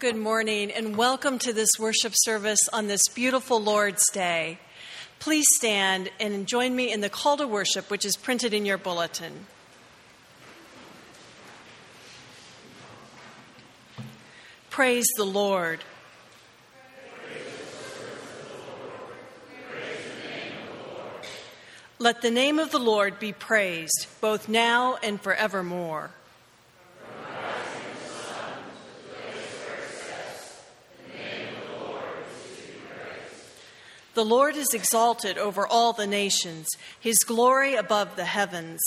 Good morning and welcome to this worship service on this beautiful Lord's Day. Please stand and join me in the call to worship, which is printed in your bulletin. Praise the Lord. Let the name of the Lord be praised, both now and forevermore. The Lord is exalted over all the nations, his glory above the heavens.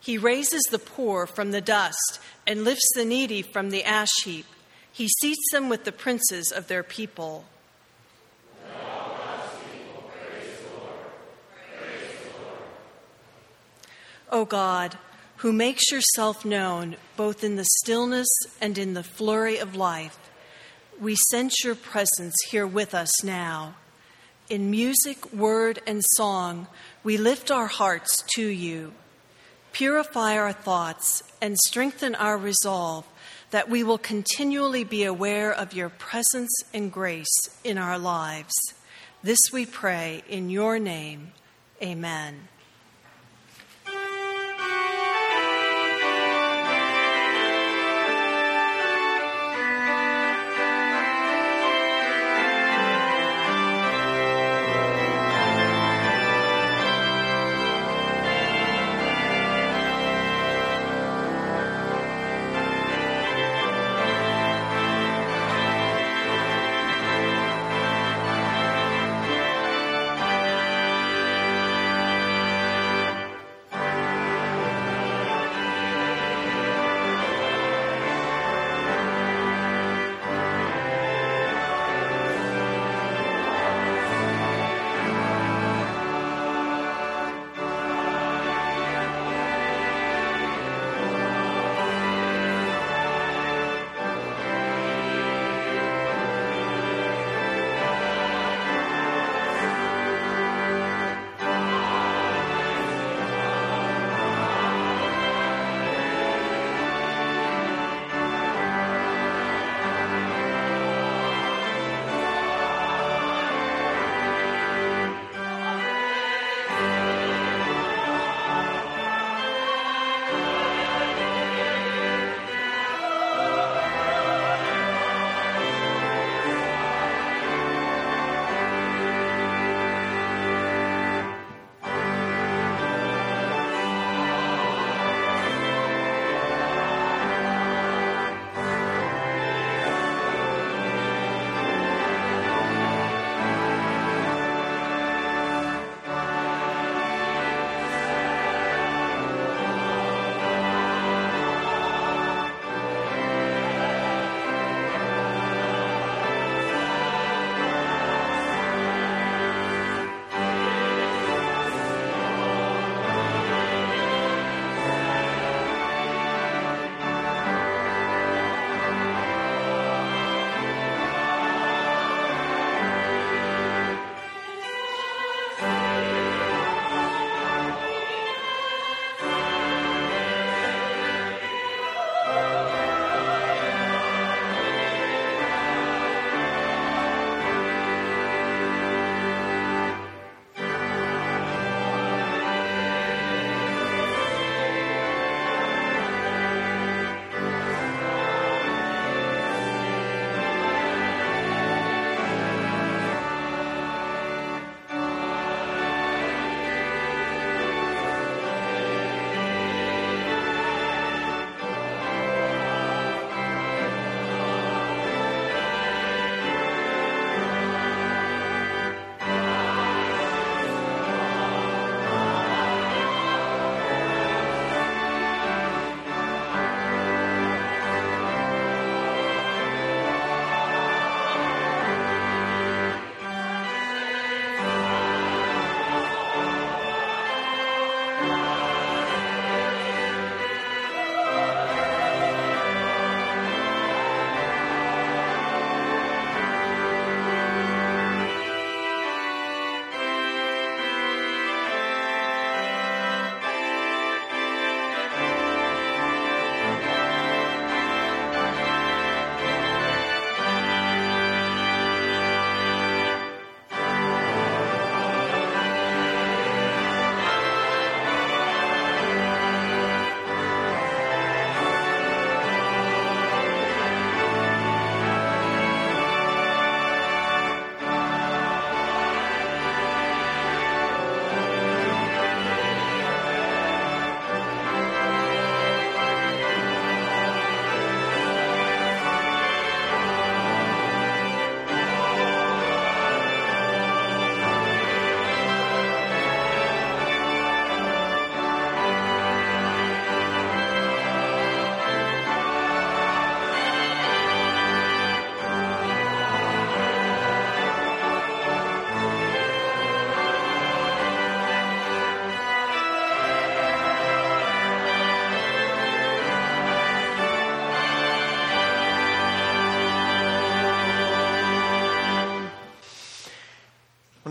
He raises the poor from the dust and lifts the needy from the ash heap. He seats them with the princes of their people. O God, who makes yourself known both in the stillness and in the flurry of life, we sense your presence here with us now. In music, word, and song, we lift our hearts to you. Purify our thoughts and strengthen our resolve that we will continually be aware of your presence and grace in our lives. This we pray in your name. Amen.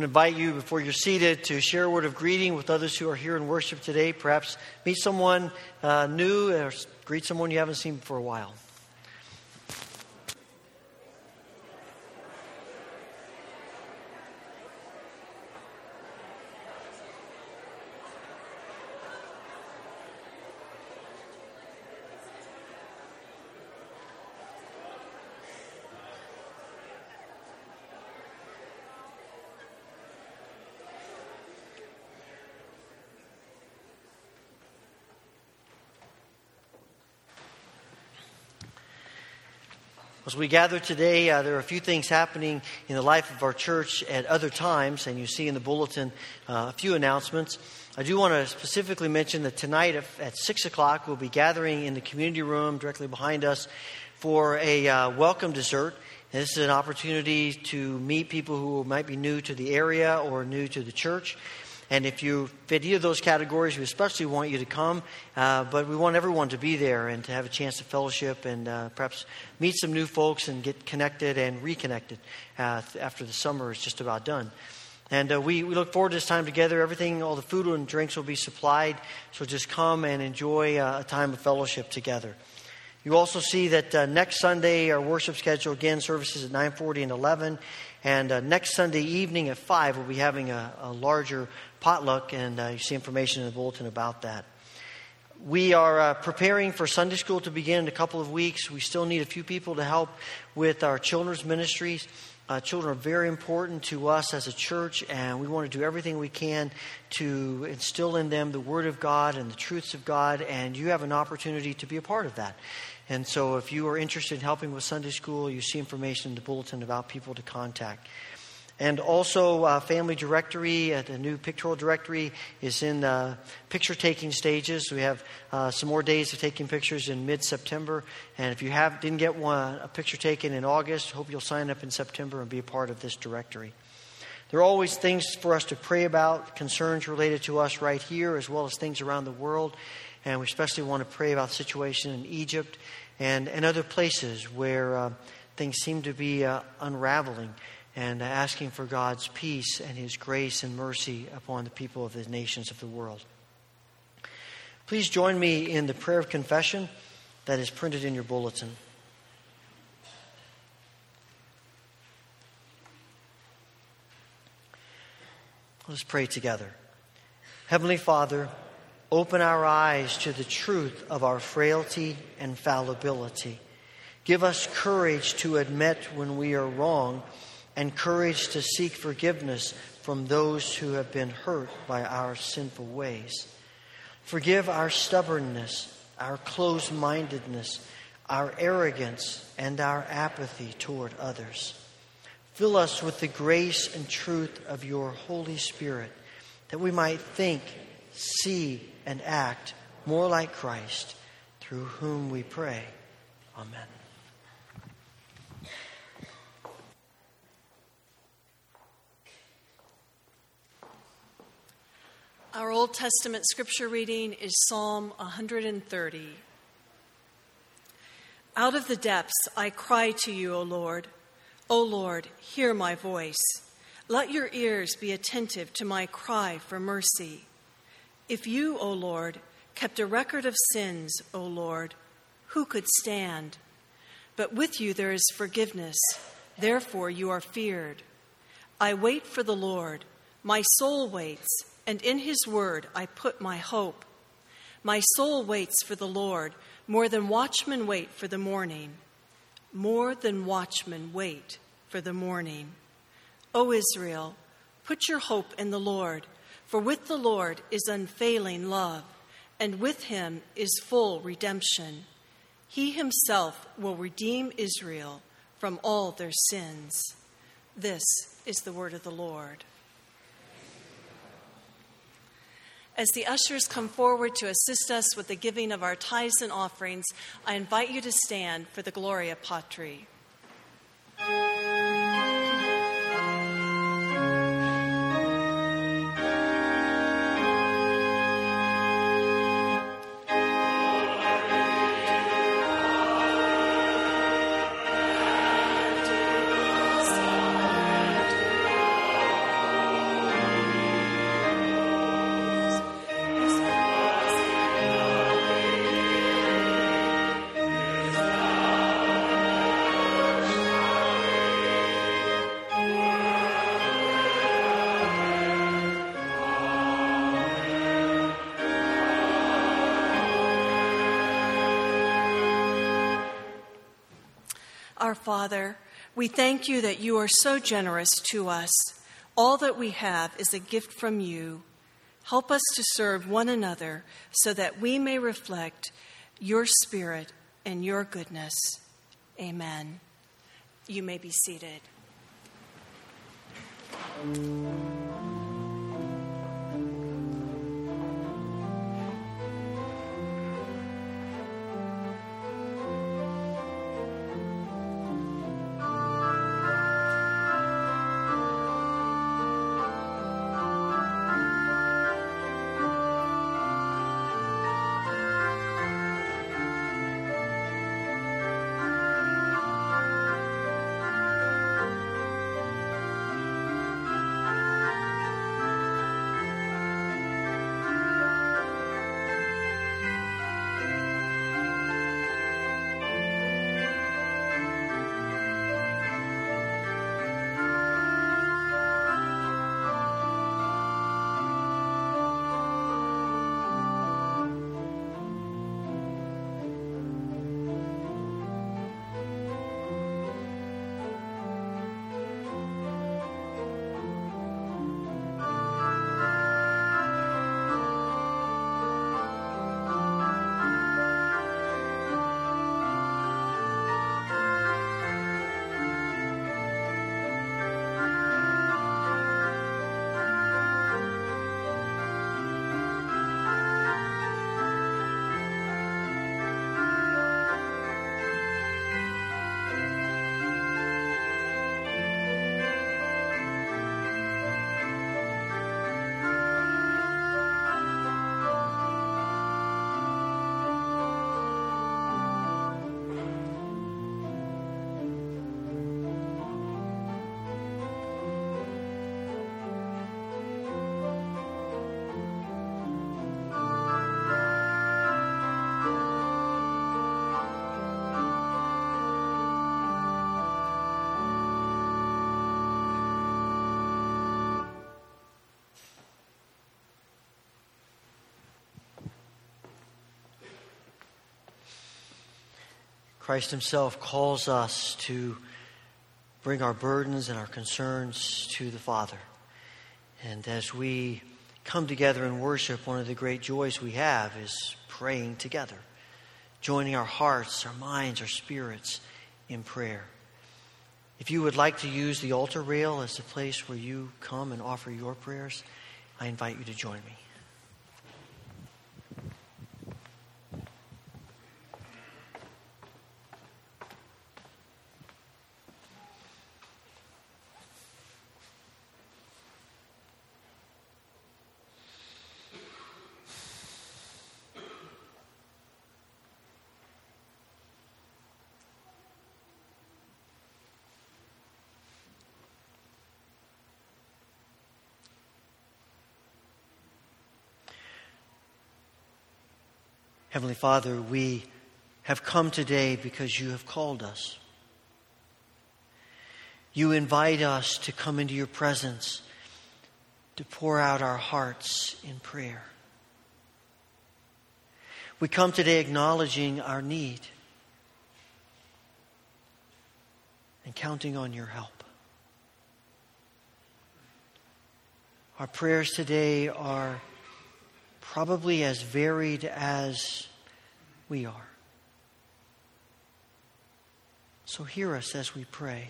Invite you, before you're seated, to share a word of greeting with others who are here in worship today. Perhaps meet someone uh, new or greet someone you haven't seen for a while. We gather today, uh, there are a few things happening in the life of our church at other times, and you see in the bulletin uh, a few announcements. I do want to specifically mention that tonight at 6 o'clock, we'll be gathering in the community room directly behind us for a uh, welcome dessert. And this is an opportunity to meet people who might be new to the area or new to the church. And if you fit either of those categories, we especially want you to come. Uh, but we want everyone to be there and to have a chance to fellowship and uh, perhaps meet some new folks and get connected and reconnected uh, after the summer is just about done. And uh, we, we look forward to this time together. Everything, all the food and drinks will be supplied. So just come and enjoy uh, a time of fellowship together. You also see that uh, next Sunday, our worship schedule again, services at 9:40 and 11, and uh, next Sunday evening at 5, we'll be having a, a larger potluck, and uh, you see information in the bulletin about that. We are uh, preparing for Sunday school to begin in a couple of weeks. We still need a few people to help with our children's ministries. Uh, children are very important to us as a church, and we want to do everything we can to instill in them the Word of God and the truths of God, and you have an opportunity to be a part of that. And so, if you are interested in helping with Sunday school, you see information in the bulletin about people to contact. And also, uh, Family Directory, uh, the new pictorial directory, is in the picture taking stages. We have uh, some more days of taking pictures in mid September. And if you have, didn't get one, a picture taken in August, hope you'll sign up in September and be a part of this directory. There are always things for us to pray about, concerns related to us right here, as well as things around the world. And we especially want to pray about the situation in Egypt and, and other places where uh, things seem to be uh, unraveling and asking for God's peace and His grace and mercy upon the people of the nations of the world. Please join me in the prayer of confession that is printed in your bulletin. Let's pray together. Heavenly Father, open our eyes to the truth of our frailty and fallibility. Give us courage to admit when we are wrong and courage to seek forgiveness from those who have been hurt by our sinful ways. Forgive our stubbornness, our closed mindedness, our arrogance, and our apathy toward others. Fill us with the grace and truth of your Holy Spirit that we might think, see, and act more like Christ, through whom we pray. Amen. Our Old Testament scripture reading is Psalm 130. Out of the depths I cry to you, O Lord. O Lord, hear my voice. Let your ears be attentive to my cry for mercy. If you, O Lord, kept a record of sins, O Lord, who could stand? But with you there is forgiveness, therefore you are feared. I wait for the Lord, my soul waits and in his word I put my hope. My soul waits for the Lord more than watchmen wait for the morning. More than watchmen wait for the morning. O Israel, put your hope in the Lord, for with the Lord is unfailing love, and with him is full redemption. He himself will redeem Israel from all their sins. This is the word of the Lord. As the ushers come forward to assist us with the giving of our tithes and offerings, I invite you to stand for the Gloria Patri. We thank you that you are so generous to us. All that we have is a gift from you. Help us to serve one another so that we may reflect your spirit and your goodness. Amen. You may be seated. Christ Himself calls us to bring our burdens and our concerns to the Father. And as we come together and worship, one of the great joys we have is praying together, joining our hearts, our minds, our spirits in prayer. If you would like to use the altar rail as the place where you come and offer your prayers, I invite you to join me. Heavenly Father, we have come today because you have called us. You invite us to come into your presence, to pour out our hearts in prayer. We come today acknowledging our need and counting on your help. Our prayers today are probably as varied as we are. So hear us as we pray.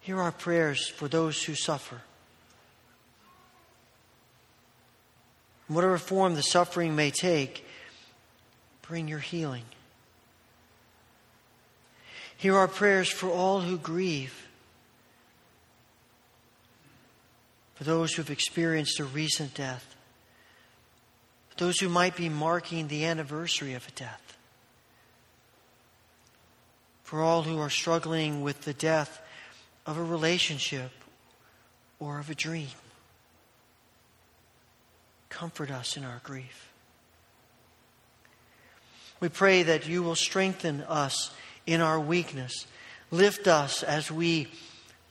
Hear our prayers for those who suffer. In whatever form the suffering may take, bring your healing. Hear our prayers for all who grieve. For those who've experienced a recent death, for those who might be marking the anniversary of a death, for all who are struggling with the death of a relationship or of a dream. Comfort us in our grief. We pray that you will strengthen us in our weakness, lift us as we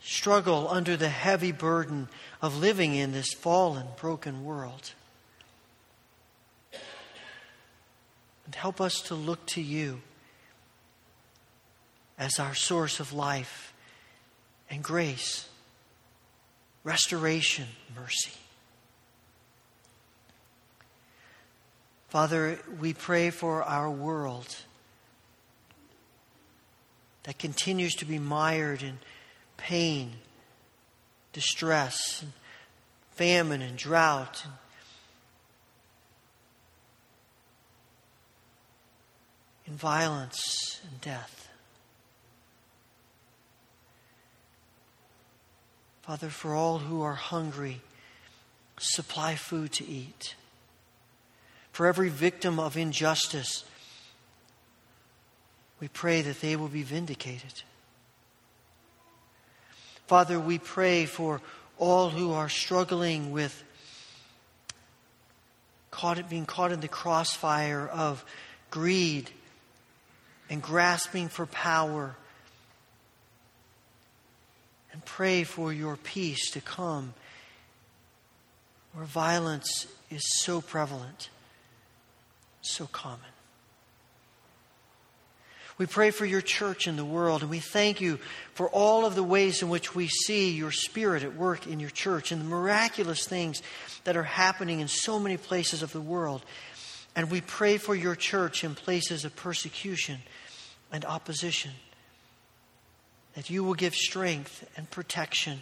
struggle under the heavy burden of living in this fallen, broken world. And help us to look to you as our source of life and grace, restoration, mercy. Father, we pray for our world that continues to be mired in pain, distress, and famine, and drought. And violence and death. Father, for all who are hungry, supply food to eat. For every victim of injustice, we pray that they will be vindicated. Father, we pray for all who are struggling with caught, being caught in the crossfire of greed and grasping for power. And pray for your peace to come where violence is so prevalent, so common. We pray for your church in the world, and we thank you for all of the ways in which we see your spirit at work in your church and the miraculous things that are happening in so many places of the world. And we pray for your church in places of persecution and opposition. That you will give strength and protection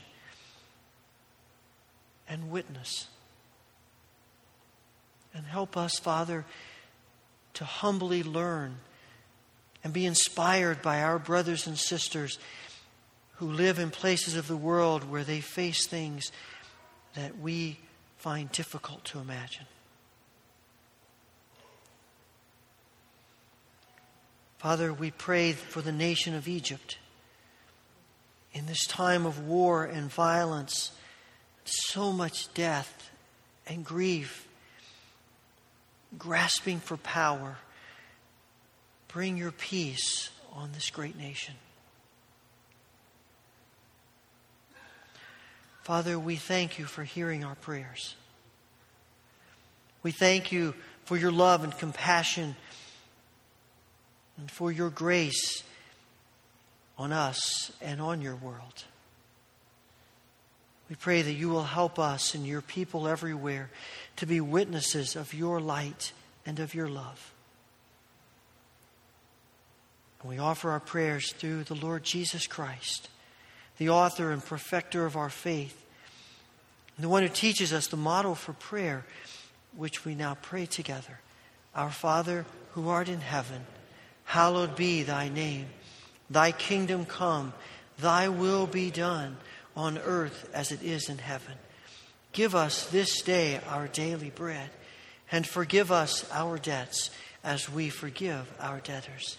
and witness. And help us, Father, to humbly learn and be inspired by our brothers and sisters who live in places of the world where they face things that we find difficult to imagine. Father, we pray for the nation of Egypt. In this time of war and violence, so much death and grief, grasping for power, bring your peace on this great nation. Father, we thank you for hearing our prayers. We thank you for your love and compassion and for your grace on us and on your world. We pray that you will help us and your people everywhere to be witnesses of your light and of your love. We offer our prayers through the Lord Jesus Christ, the author and perfecter of our faith, the one who teaches us the model for prayer, which we now pray together. Our Father, who art in heaven, Hallowed be thy name. Thy kingdom come. Thy will be done on earth as it is in heaven. Give us this day our daily bread, and forgive us our debts as we forgive our debtors.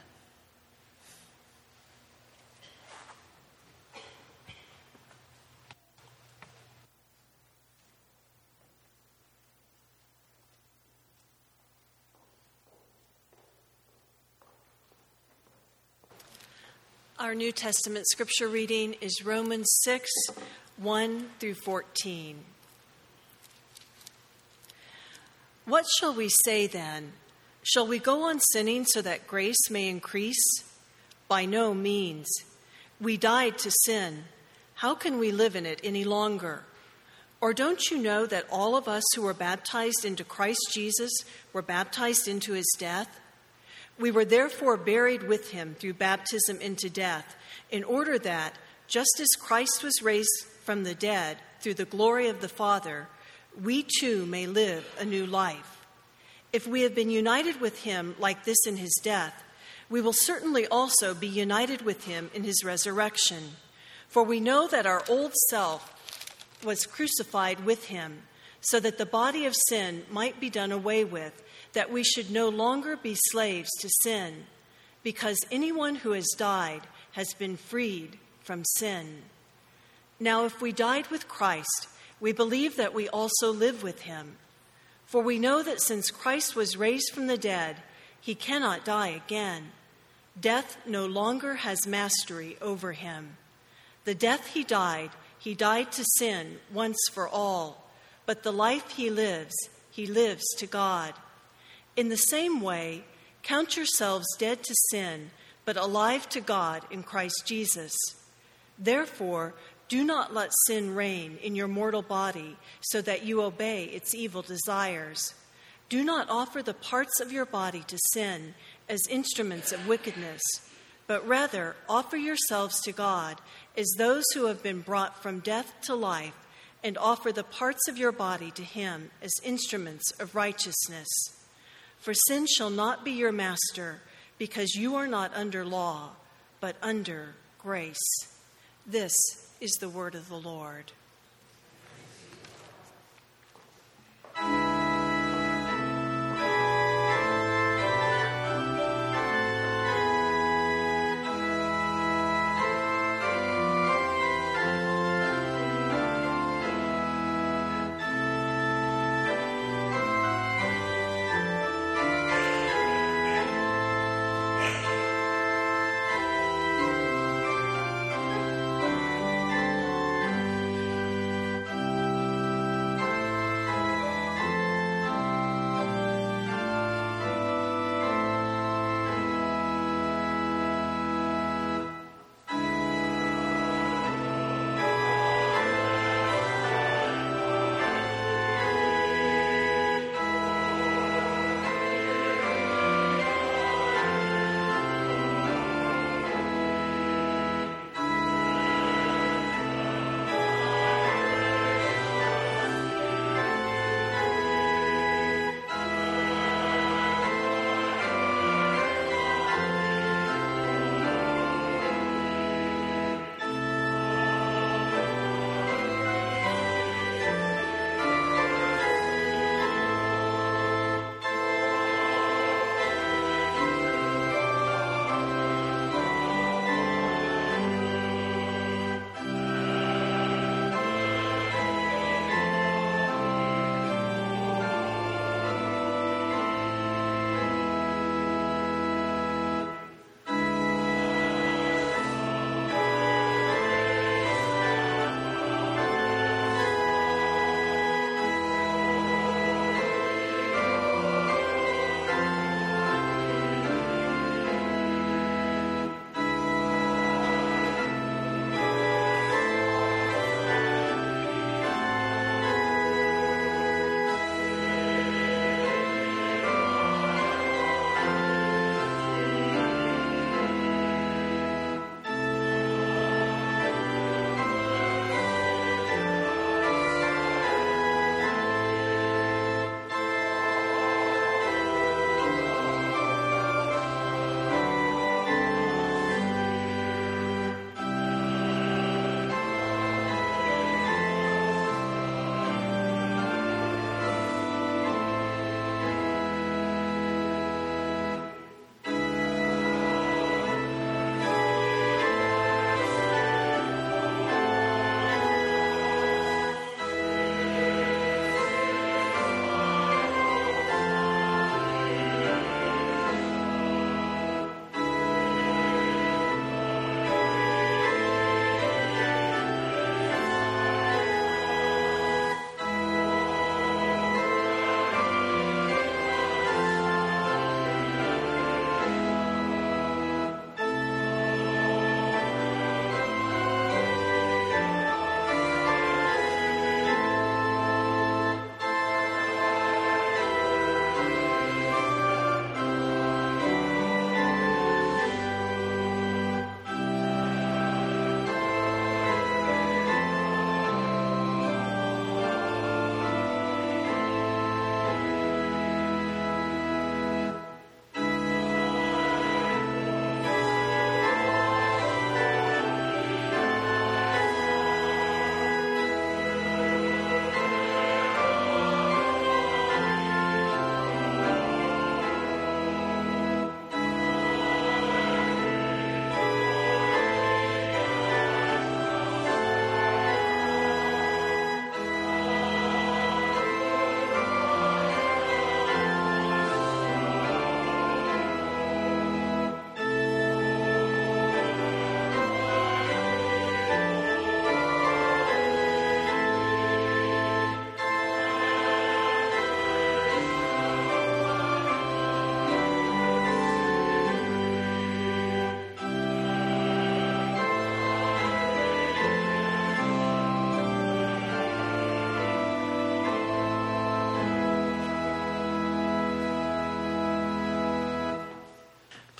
Our New Testament scripture reading is Romans 6 1 through 14. What shall we say then? Shall we go on sinning so that grace may increase? By no means. We died to sin. How can we live in it any longer? Or don't you know that all of us who were baptized into Christ Jesus were baptized into his death? We were therefore buried with him through baptism into death, in order that, just as Christ was raised from the dead through the glory of the Father, we too may live a new life. If we have been united with him like this in his death, we will certainly also be united with him in his resurrection. For we know that our old self was crucified with him, so that the body of sin might be done away with that we should no longer be slaves to sin, because anyone who has died has been freed from sin. Now, if we died with Christ, we believe that we also live with him. For we know that since Christ was raised from the dead, he cannot die again. Death no longer has mastery over him. The death he died, he died to sin once for all, but the life he lives, he lives to God. In the same way, count yourselves dead to sin, but alive to God in Christ Jesus. Therefore, do not let sin reign in your mortal body so that you obey its evil desires. Do not offer the parts of your body to sin as instruments of wickedness, but rather offer yourselves to God as those who have been brought from death to life, and offer the parts of your body to Him as instruments of righteousness. For sin shall not be your master, because you are not under law, but under grace. This is the word of the Lord.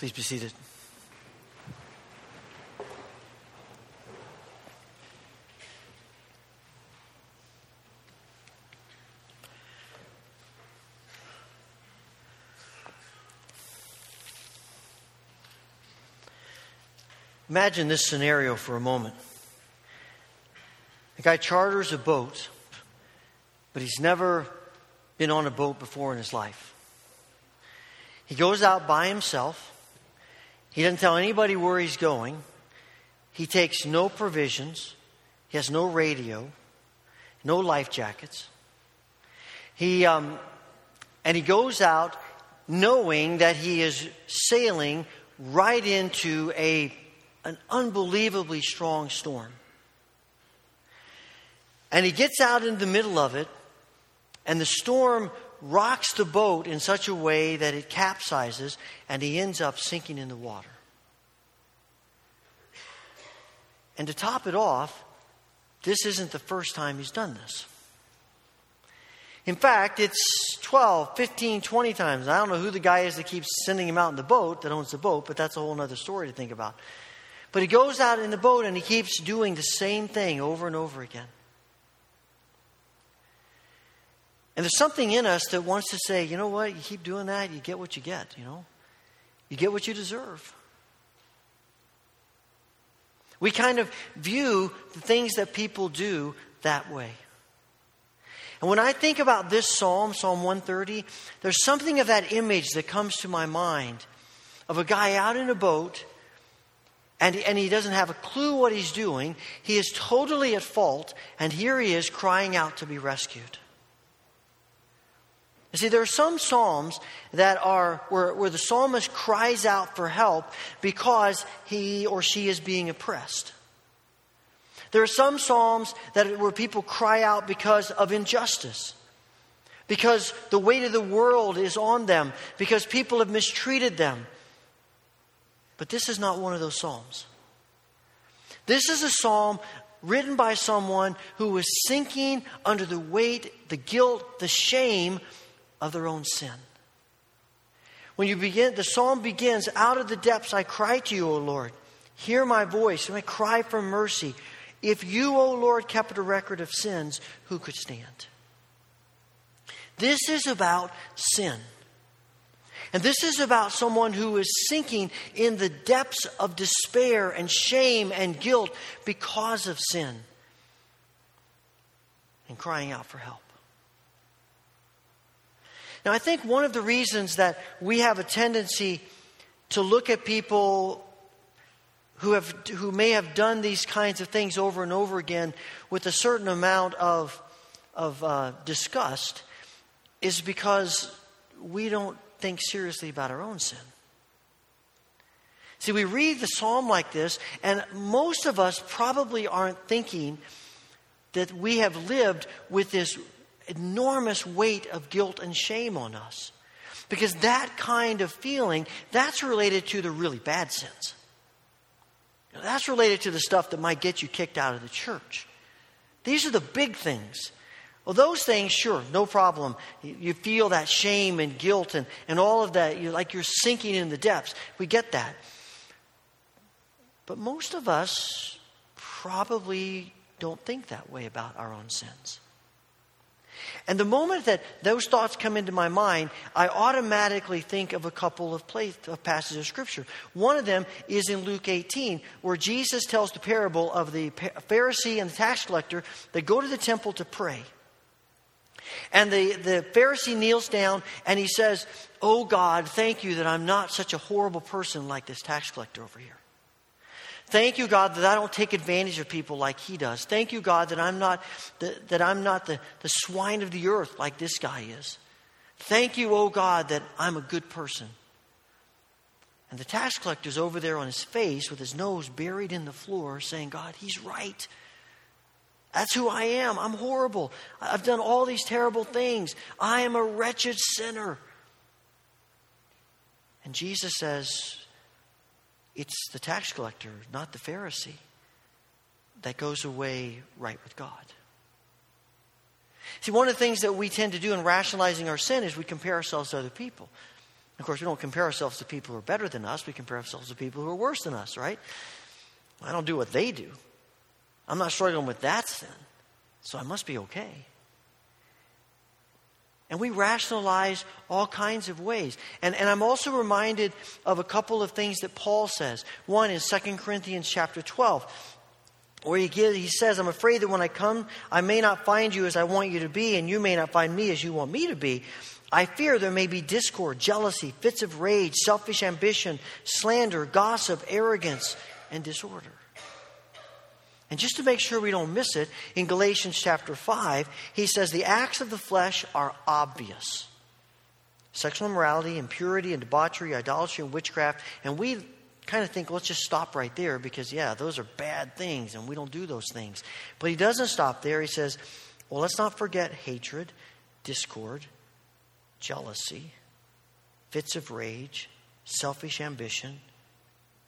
Please be seated. Imagine this scenario for a moment. A guy charters a boat, but he's never been on a boat before in his life. He goes out by himself. He doesn't tell anybody where he's going. He takes no provisions. He has no radio, no life jackets. He, um, and he goes out knowing that he is sailing right into a an unbelievably strong storm. And he gets out in the middle of it, and the storm rocks the boat in such a way that it capsizes, and he ends up sinking in the water. And to top it off, this isn't the first time he's done this. In fact, it's 12, 15, 20 times. I don't know who the guy is that keeps sending him out in the boat, that owns the boat, but that's a whole other story to think about. But he goes out in the boat and he keeps doing the same thing over and over again. And there's something in us that wants to say, you know what, you keep doing that, you get what you get, you know? You get what you deserve. We kind of view the things that people do that way. And when I think about this psalm, Psalm 130, there's something of that image that comes to my mind of a guy out in a boat and, and he doesn't have a clue what he's doing. He is totally at fault, and here he is crying out to be rescued. You see, there are some psalms that are where, where the psalmist cries out for help because he or she is being oppressed. There are some psalms that where people cry out because of injustice, because the weight of the world is on them, because people have mistreated them. But this is not one of those psalms. This is a psalm written by someone who was sinking under the weight, the guilt, the shame of their own sin. When you begin, the psalm begins, Out of the depths I cry to you, O Lord. Hear my voice, and I cry for mercy. If you, O Lord, kept a record of sins, who could stand? This is about sin. And this is about someone who is sinking in the depths of despair and shame and guilt because of sin and crying out for help. Now, I think one of the reasons that we have a tendency to look at people who, have, who may have done these kinds of things over and over again with a certain amount of, of uh, disgust is because we don't think seriously about our own sin. See, we read the psalm like this, and most of us probably aren't thinking that we have lived with this enormous weight of guilt and shame on us. Because that kind of feeling, that's related to the really bad sins. That's related to the stuff that might get you kicked out of the church. These are the big things. Well, those things, sure, no problem. You feel that shame and guilt and, and all of that. You're like you're sinking in the depths. We get that. But most of us probably don't think that way about our own sins. And the moment that those thoughts come into my mind, I automatically think of a couple of, place, of passages of Scripture. One of them is in Luke 18, where Jesus tells the parable of the Pharisee and the tax collector that go to the temple to pray. And the, the Pharisee kneels down and he says, Oh God, thank you that I'm not such a horrible person like this tax collector over here. Thank you, God, that I don't take advantage of people like he does. Thank you, God, that I'm not, that, that I'm not the, the swine of the earth like this guy is. Thank you, oh God, that I'm a good person. And the tax collector's over there on his face with his nose buried in the floor saying, God, he's right. That's who I am. I'm horrible. I've done all these terrible things. I am a wretched sinner. And Jesus says, it's the tax collector, not the Pharisee, that goes away right with God. See, one of the things that we tend to do in rationalizing our sin is we compare ourselves to other people. Of course, we don't compare ourselves to people who are better than us. We compare ourselves to people who are worse than us, right? I don't do what they do. I'm not struggling with that sin, so I must be okay. And we rationalize all kinds of ways. And, and I'm also reminded of a couple of things that Paul says. One in 2 Corinthians chapter 12, where he, gives, he says, I'm afraid that when I come, I may not find you as I want you to be, and you may not find me as you want me to be. I fear there may be discord, jealousy, fits of rage, selfish ambition, slander, gossip, arrogance, and disorder. And just to make sure we don't miss it, in Galatians chapter 5, he says the acts of the flesh are obvious sexual immorality, impurity, and debauchery, idolatry, and witchcraft. And we kind of think, let's just stop right there because, yeah, those are bad things and we don't do those things. But he doesn't stop there. He says, well, let's not forget hatred, discord, jealousy, fits of rage, selfish ambition,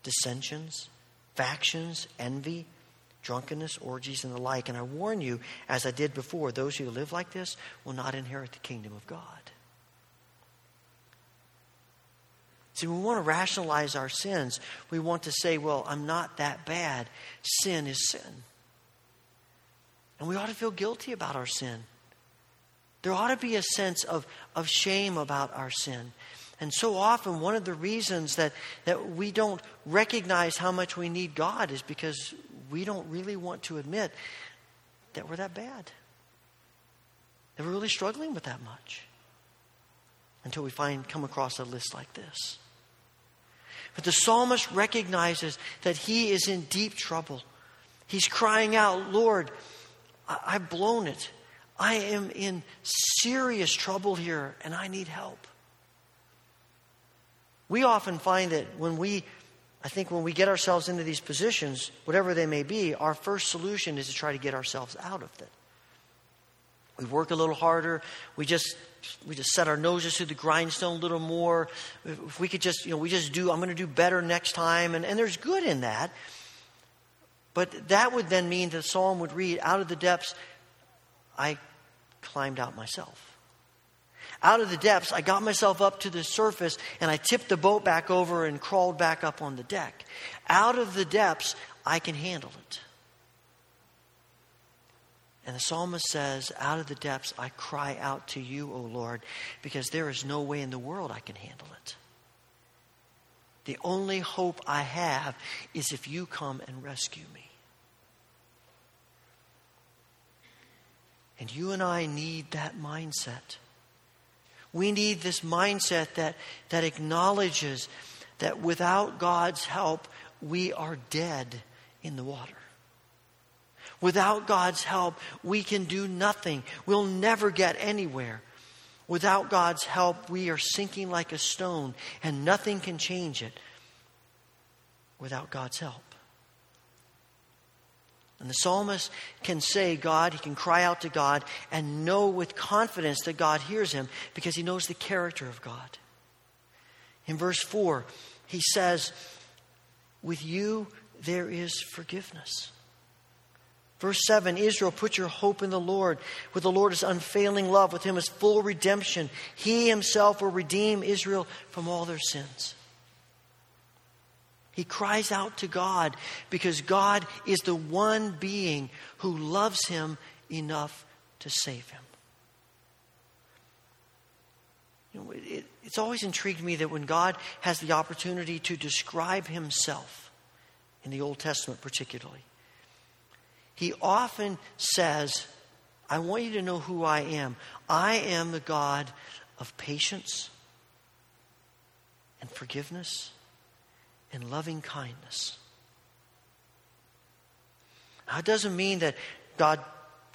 dissensions, factions, envy drunkenness, orgies, and the like. And I warn you, as I did before, those who live like this will not inherit the kingdom of God. See, we want to rationalize our sins. We want to say, well, I'm not that bad. Sin is sin. And we ought to feel guilty about our sin. There ought to be a sense of, of shame about our sin. And so often, one of the reasons that, that we don't recognize how much we need God is because we don't really want to admit that we're that bad. That we're really struggling with that much. Until we find come across a list like this. But the psalmist recognizes that he is in deep trouble. He's crying out, Lord, I- I've blown it. I am in serious trouble here and I need help. We often find that when we I think when we get ourselves into these positions, whatever they may be, our first solution is to try to get ourselves out of it. We work a little harder. We just we just set our noses to the grindstone a little more. If we could just, you know, we just do, I'm going to do better next time. And, and there's good in that. But that would then mean the psalm would read, Out of the depths, I climbed out myself out of the depths, I got myself up to the surface and I tipped the boat back over and crawled back up on the deck. Out of the depths, I can handle it. And the psalmist says, Out of the depths, I cry out to you, O Lord, because there is no way in the world I can handle it. The only hope I have is if you come and rescue me. And you and I need that mindset. We need this mindset that, that acknowledges that without God's help, we are dead in the water. Without God's help, we can do nothing. We'll never get anywhere. Without God's help, we are sinking like a stone, and nothing can change it without God's help. And the psalmist can say, God, he can cry out to God and know with confidence that God hears him because he knows the character of God. In verse 4, he says, With you there is forgiveness. Verse 7 Israel, put your hope in the Lord. With the Lord is unfailing love. With him is full redemption. He himself will redeem Israel from all their sins. He cries out to God because God is the one being who loves him enough to save him. You know, it, it's always intrigued me that when God has the opportunity to describe himself, in the Old Testament particularly, he often says, I want you to know who I am. I am the God of patience and forgiveness and loving kindness. Now, it doesn't mean that God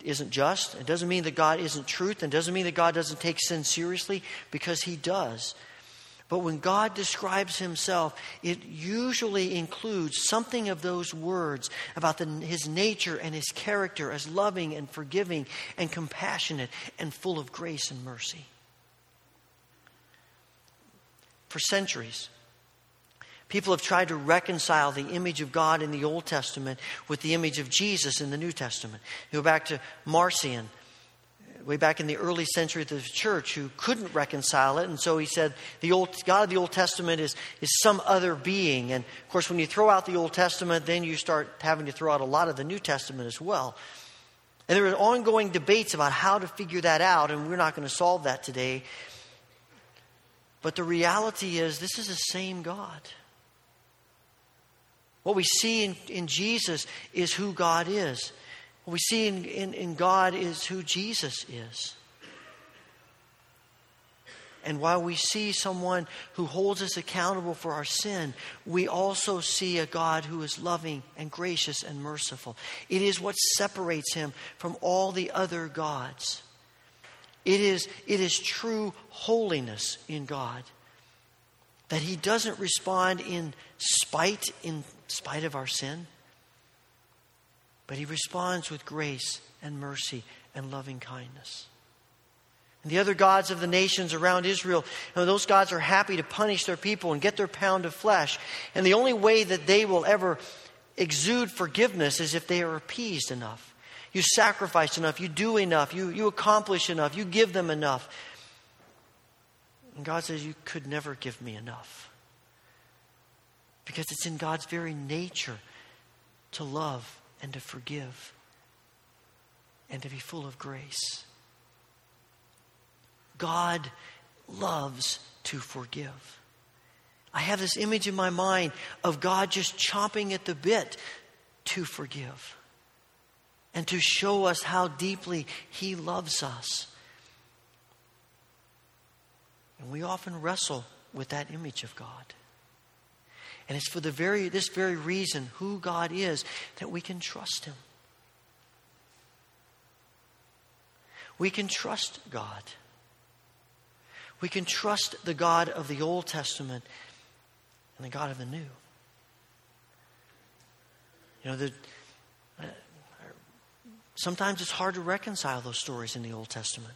isn't just. It doesn't mean that God isn't truth. And it doesn't mean that God doesn't take sin seriously, because He does. But when God describes Himself, it usually includes something of those words about the, His nature and His character as loving and forgiving and compassionate and full of grace and mercy. For centuries, People have tried to reconcile the image of God in the Old Testament with the image of Jesus in the New Testament. You go back to Marcion, way back in the early century of the church who couldn't reconcile it. And so he said the old, God of the Old Testament is, is some other being. And of course, when you throw out the Old Testament, then you start having to throw out a lot of the New Testament as well. And there are ongoing debates about how to figure that out, and we're not going to solve that today. But the reality is, this is the same God. What we see in, in Jesus is who God is. What we see in, in, in God is who Jesus is. And while we see someone who holds us accountable for our sin, we also see a God who is loving and gracious and merciful. It is what separates him from all the other gods. It is, it is true holiness in God that he doesn't respond in spite, in spite of our sin, but he responds with grace and mercy and loving kindness. And the other gods of the nations around Israel, you know, those gods are happy to punish their people and get their pound of flesh. And the only way that they will ever exude forgiveness is if they are appeased enough. You sacrifice enough, you do enough, you, you accomplish enough, you give them enough. And God says, You could never give me enough. Because it's in God's very nature to love and to forgive and to be full of grace. God loves to forgive. I have this image in my mind of God just chomping at the bit to forgive and to show us how deeply He loves us. And we often wrestle with that image of God. And it's for the very, this very reason, who God is, that we can trust Him. We can trust God. We can trust the God of the Old Testament and the God of the New. You know, the, uh, sometimes it's hard to reconcile those stories in the Old Testament.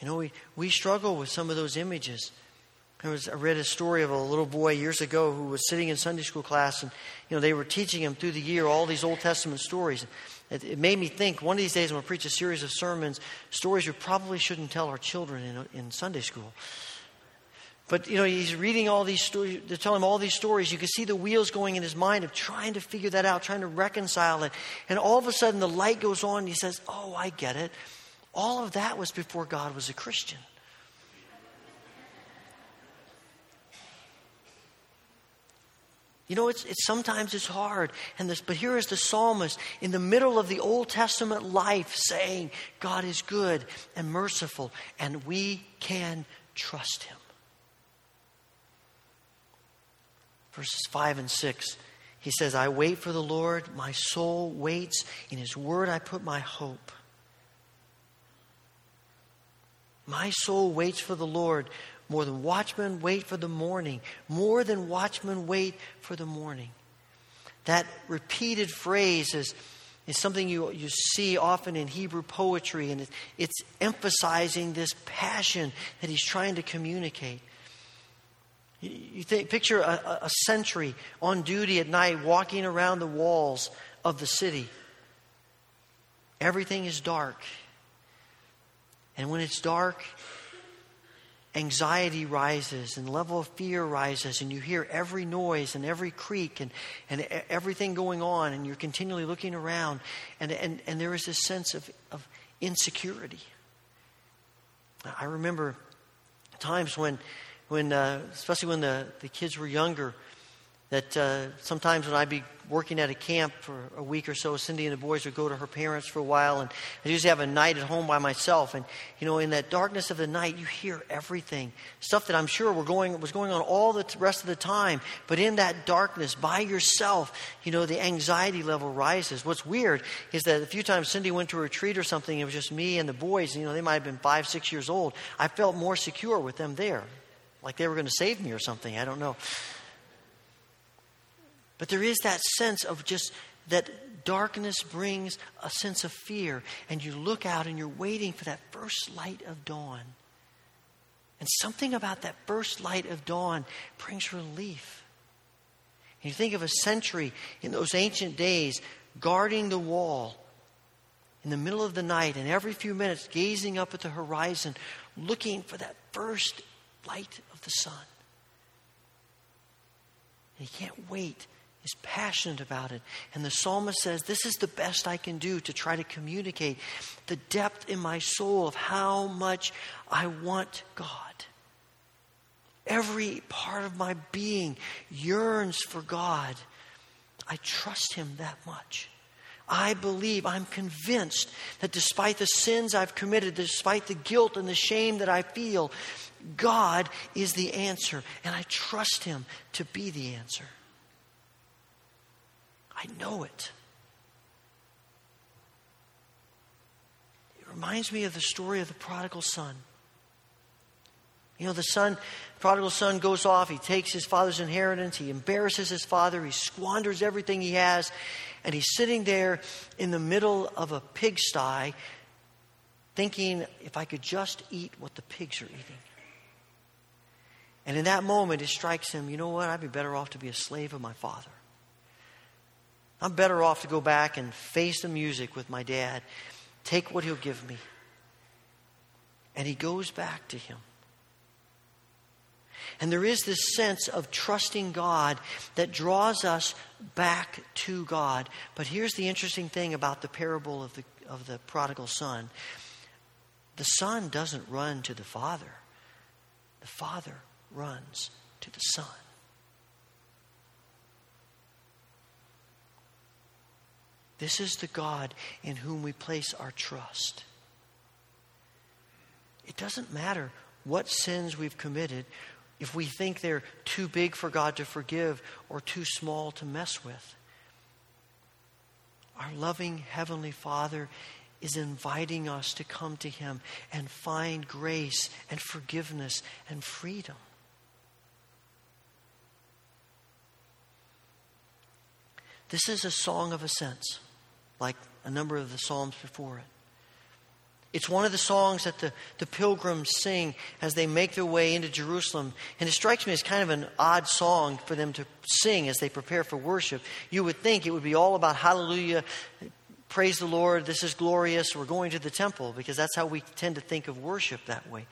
You know, we, we struggle with some of those images. There was, I read a story of a little boy years ago who was sitting in Sunday school class, and you know they were teaching him through the year all these Old Testament stories. It, it made me think one of these days I'm going to preach a series of sermons, stories we probably shouldn't tell our children in, in Sunday school. But you know, he's reading all these stories. They're telling him all these stories. You can see the wheels going in his mind of trying to figure that out, trying to reconcile it. And all of a sudden, the light goes on. And he says, "Oh, I get it. All of that was before God was a Christian." You know, it's, it's sometimes it's hard. And this, but here is the psalmist in the middle of the Old Testament life saying, God is good and merciful, and we can trust him. Verses 5 and 6, he says, I wait for the Lord, my soul waits. In his word I put my hope. My soul waits for the Lord. More than watchmen wait for the morning. More than watchmen wait for the morning. That repeated phrase is, is something you, you see often in Hebrew poetry, and it, it's emphasizing this passion that he's trying to communicate. You, think, picture a, a sentry on duty at night walking around the walls of the city. Everything is dark. And when it's dark, anxiety rises and level of fear rises and you hear every noise and every creak and, and everything going on and you're continually looking around and, and, and there is this sense of, of insecurity. I remember times when, when uh, especially when the, the kids were younger that uh, sometimes when I'd be working at a camp for a week or so, Cindy and the boys would go to her parents for a while, and I'd usually have a night at home by myself. And you know, in that darkness of the night, you hear everything, stuff that I'm sure were going was going on all the rest of the time. But in that darkness, by yourself, you know, the anxiety level rises. What's weird is that a few times Cindy went to a retreat or something, it was just me and the boys. You know, they might have been five, six years old. I felt more secure with them there, like they were going to save me or something. I don't know. But there is that sense of just that darkness brings a sense of fear, and you look out and you're waiting for that first light of dawn. And something about that first light of dawn brings relief. And you think of a sentry in those ancient days guarding the wall. in the middle of the night and every few minutes gazing up at the horizon, looking for that first light of the sun. And he can't wait. He's passionate about it. And the psalmist says, This is the best I can do to try to communicate the depth in my soul of how much I want God. Every part of my being yearns for God. I trust Him that much. I believe, I'm convinced that despite the sins I've committed, despite the guilt and the shame that I feel, God is the answer, and I trust Him to be the answer. I know it. It reminds me of the story of the prodigal son. You know, the son, prodigal son goes off, he takes his father's inheritance, he embarrasses his father, he squanders everything he has, and he's sitting there in the middle of a pigsty thinking, if I could just eat what the pigs are eating. And in that moment, it strikes him, you know what? I'd be better off to be a slave of my father. I'm better off to go back and face the music with my dad, take what he'll give me. And he goes back to him. And there is this sense of trusting God that draws us back to God. But here's the interesting thing about the parable of the, of the prodigal son the son doesn't run to the father, the father runs to the son. This is the God in whom we place our trust. It doesn't matter what sins we've committed if we think they're too big for God to forgive or too small to mess with. Our loving Heavenly Father is inviting us to come to Him and find grace and forgiveness and freedom. This is a song of ascents, like a number of the Psalms before it. It's one of the songs that the, the pilgrims sing as they make their way into Jerusalem. And it strikes me as kind of an odd song for them to sing as they prepare for worship. You would think it would be all about hallelujah, praise the Lord, this is glorious, we're going to the temple, because that's how we tend to think of worship that way.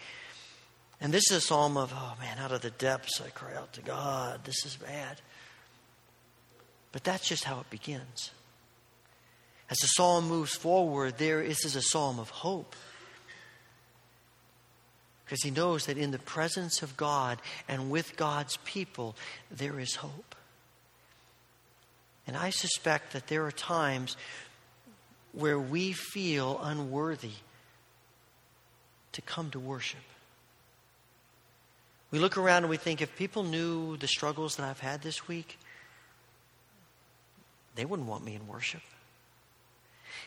And this is a psalm of, oh man, out of the depths I cry out to God, this is bad. But that's just how it begins. As the psalm moves forward, there is a psalm of hope. Because he knows that in the presence of God and with God's people, there is hope. And I suspect that there are times where we feel unworthy to come to worship. We look around and we think if people knew the struggles that I've had this week, they wouldn't want me in worship.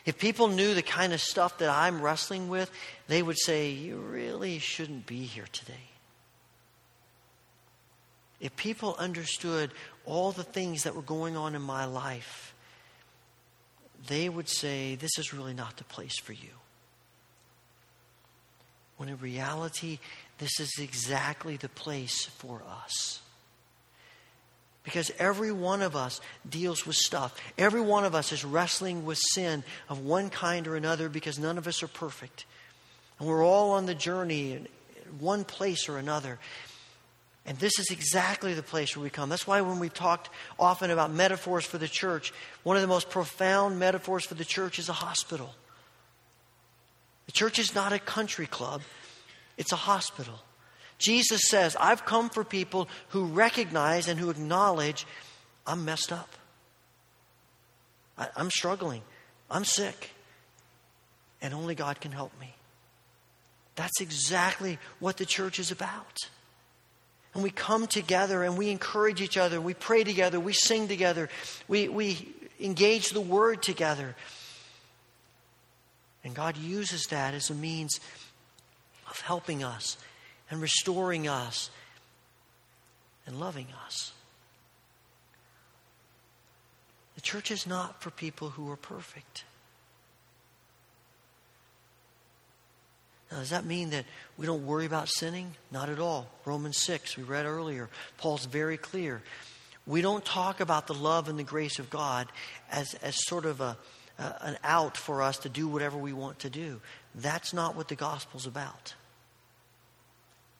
If people knew the kind of stuff that I'm wrestling with, they would say, You really shouldn't be here today. If people understood all the things that were going on in my life, they would say, This is really not the place for you. When in reality, this is exactly the place for us. Because every one of us deals with stuff. Every one of us is wrestling with sin of one kind or another because none of us are perfect. And we're all on the journey in one place or another. And this is exactly the place where we come. That's why when we've talked often about metaphors for the church, one of the most profound metaphors for the church is a hospital. The church is not a country club, it's a hospital. Jesus says, I've come for people who recognize and who acknowledge I'm messed up. I, am struggling. I'm sick. And only God can help me. That's exactly what the church is about. And we come together and we encourage each other. We pray together. We sing together. We, we engage the word together. And God uses that as a means of helping us and restoring us and loving us. The church is not for people who are perfect. Now, does that mean that we don't worry about sinning? Not at all. Romans 6, we read earlier, Paul's very clear. We don't talk about the love and the grace of God as, as sort of a, uh, an out for us to do whatever we want to do. That's not what the gospel's about.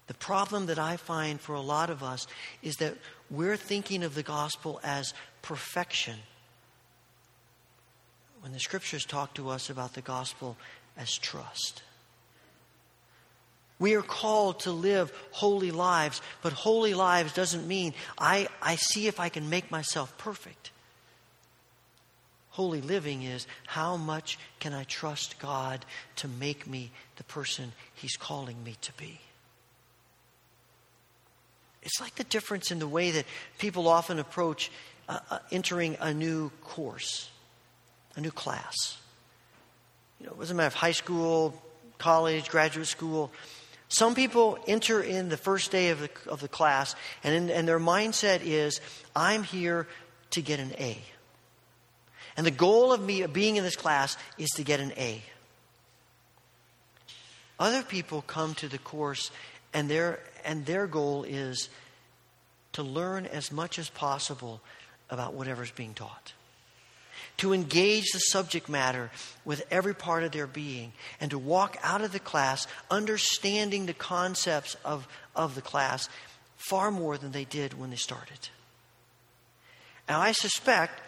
The problem that I find for a lot of us is that we're thinking of the gospel as perfection when the scriptures talk to us about the gospel as trust. We are called to live holy lives, but holy lives doesn't mean I, I see if I can make myself perfect. Holy living is how much can I trust God to make me the person He's calling me to be? It's like the difference in the way that people often approach uh, uh, entering a new course, a new class. You know, it doesn't matter if high school, college, graduate school. Some people enter in the first day of the, of the class, and, in, and their mindset is, I'm here to get an A. And the goal of me being in this class is to get an A. Other people come to the course, and their, and their goal is to learn as much as possible about whatever's being taught to engage the subject matter with every part of their being, and to walk out of the class understanding the concepts of, of the class far more than they did when they started. Now, I suspect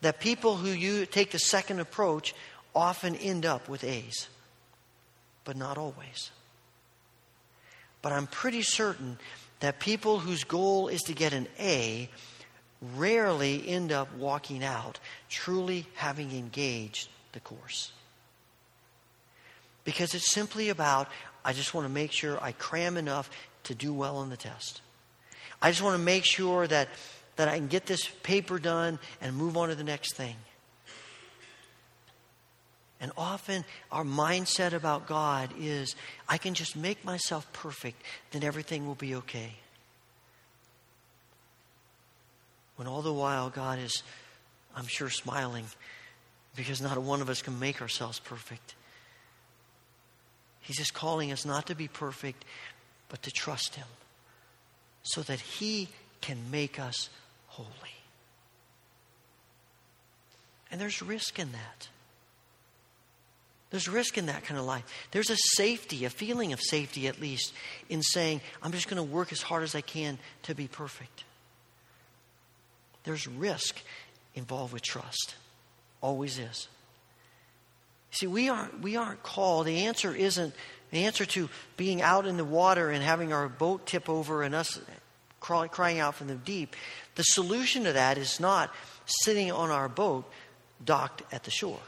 that people who you take the second approach often end up with A's, but not always. But I'm pretty certain that people whose goal is to get an A rarely end up walking out truly having engaged the course. Because it's simply about, I just want to make sure I cram enough to do well on the test. I just want to make sure that, that I can get this paper done and move on to the next thing. And often our mindset about God is I can just make myself perfect, then everything will be okay. When all the while God is, I'm sure, smiling because not one of us can make ourselves perfect. He's just calling us not to be perfect, but to trust Him so that He can make us holy. And there's risk in that. There's risk in that kind of life. There's a safety, a feeling of safety at least, in saying, I'm just going to work as hard as I can to be perfect. There's risk involved with trust. Always is. See, we aren't, we aren't called, the answer isn't the answer to being out in the water and having our boat tip over and us crying out from the deep. The solution to that is not sitting on our boat docked at the shore.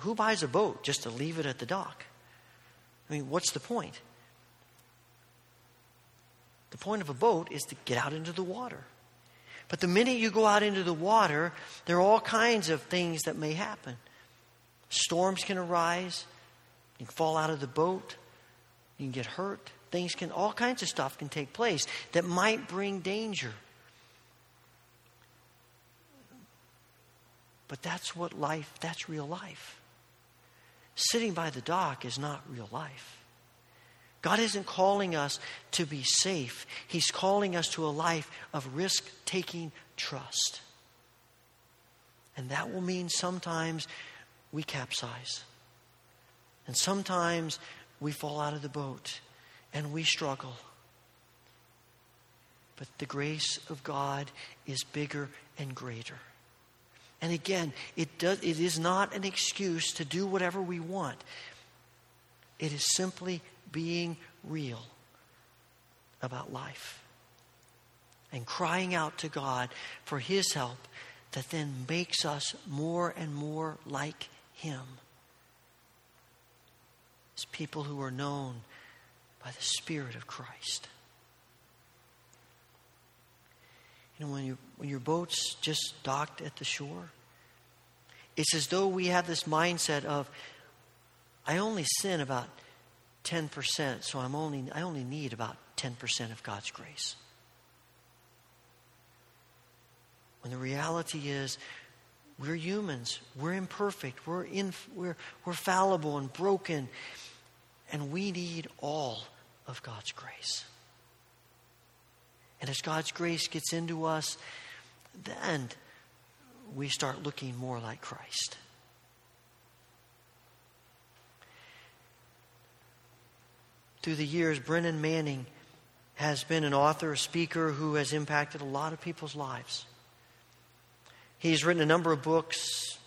Who buys a boat just to leave it at the dock? I mean, what's the point? The point of a boat is to get out into the water. But the minute you go out into the water, there are all kinds of things that may happen. Storms can arise. You can fall out of the boat. You can get hurt. Things can, all kinds of stuff can take place that might bring danger. But that's what life, that's real life. Sitting by the dock is not real life. God isn't calling us to be safe, He's calling us to a life of risk taking trust. And that will mean sometimes we capsize. And sometimes we fall out of the boat and we struggle. But the grace of God is bigger and greater. And again, it, does, it is not an excuse to do whatever we want. It is simply being real about life and crying out to God for His help that then makes us more and more like Him. As people who are known by the Spirit of Christ. You know, when, you, when your boat's just docked at the shore, it's as though we have this mindset of, I only sin about 10%, so I'm only, I only need about 10% of God's grace. When the reality is, we're humans, we're imperfect, we're, in, we're, we're fallible and broken, and we need all of God's grace. And as God's grace gets into us, then we start looking more like Christ. Through the years, Brennan Manning has been an author, a speaker who has impacted a lot of people's lives. He's written a number of books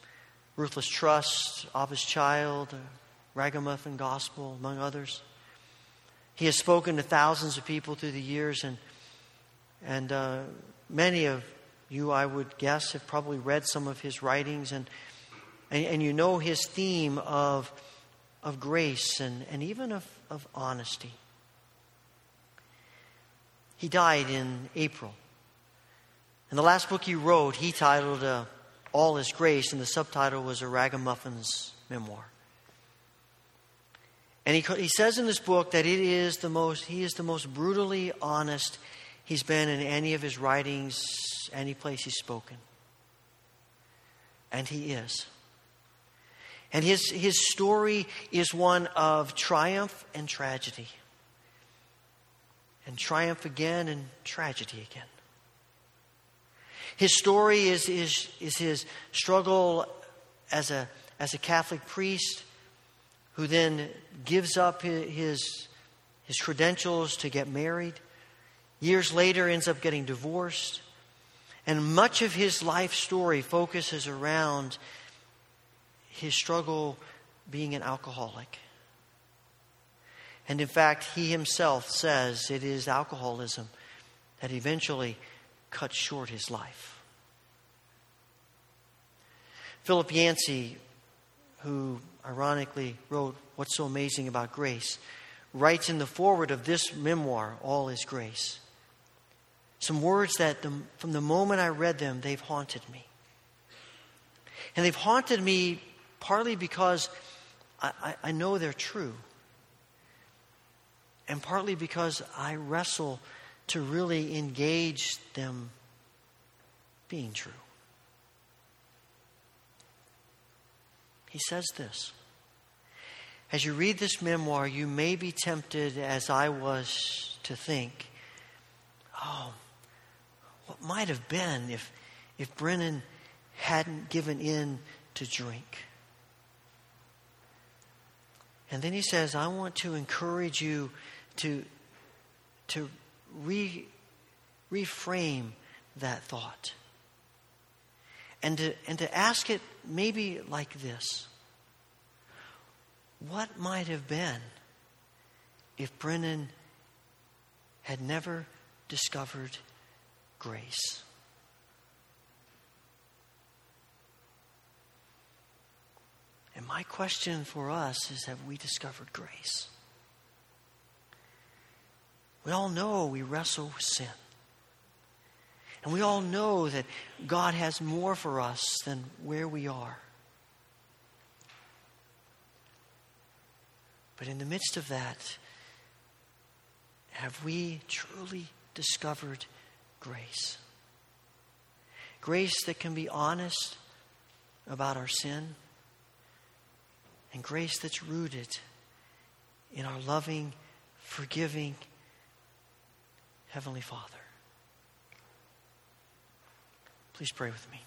Ruthless Trust, Abba's Child, Ragamuffin Gospel, among others. He has spoken to thousands of people through the years, and, and uh, many of you, I would guess, have probably read some of his writings, and, and, and you know his theme of, of grace and, and even of, of honesty. He died in April. And the last book he wrote, he titled uh, All Is Grace, and the subtitle was A Ragamuffins Memoir. And he, he says in this book that it is the most, he is the most brutally honest he's been in any of his writings, any place he's spoken. And he is. And his, his story is one of triumph and tragedy. And triumph again and tragedy again. His story is, is, is his struggle as a, as a Catholic priest who then gives up his, his credentials to get married. Years later, ends up getting divorced. And much of his life story focuses around his struggle being an alcoholic. And in fact, he himself says it is alcoholism that eventually cut short his life. Philip Yancey, who ironically wrote What's So Amazing About Grace, writes in the foreword of this memoir, All is Grace, some words that the, from the moment I read them, they've haunted me. And they've haunted me partly because I, I, I know they're true, and partly because I wrestle to really engage them being true. He says this as you read this memoir, you may be tempted, as I was, to think, oh, what might have been if, if Brennan hadn't given in to drink? And then he says, I want to encourage you to, to re, reframe that thought. And to, and to ask it maybe like this what might have been if Brennan had never discovered grace? And my question for us is have we discovered grace? We all know we wrestle with sin. And we all know that God has more for us than where we are. But in the midst of that, have we truly discovered grace? Grace that can be honest about our sin, and grace that's rooted in our loving, forgiving Heavenly Father. Please pray with me.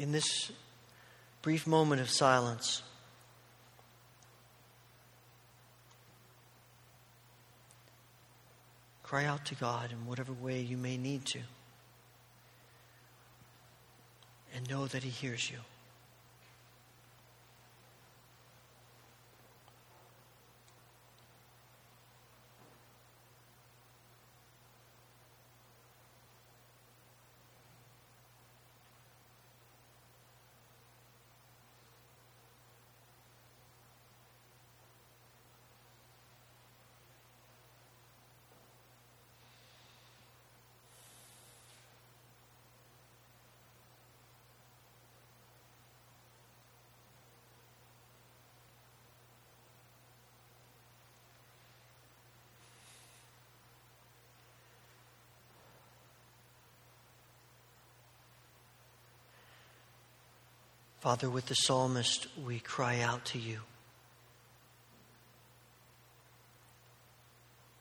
In this brief moment of silence, cry out to God in whatever way you may need to. And know that He hears you. Father, with the psalmist, we cry out to you.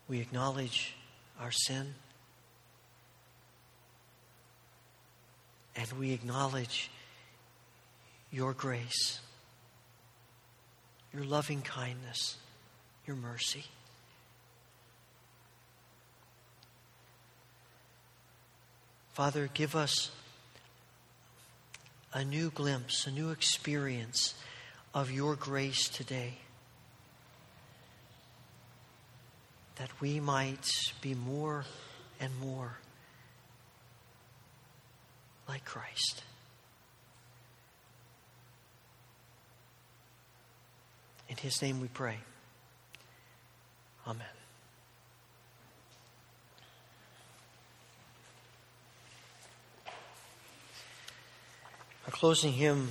We acknowledge our sin. And we acknowledge your grace, your loving kindness, your mercy. Father, give us a new glimpse, a new experience of your grace today. That we might be more and more like Christ. In his name we pray. Amen. Our closing hymn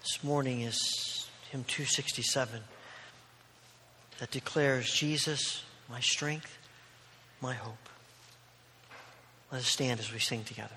this morning is hymn 267 that declares Jesus, my strength, my hope. Let us stand as we sing together.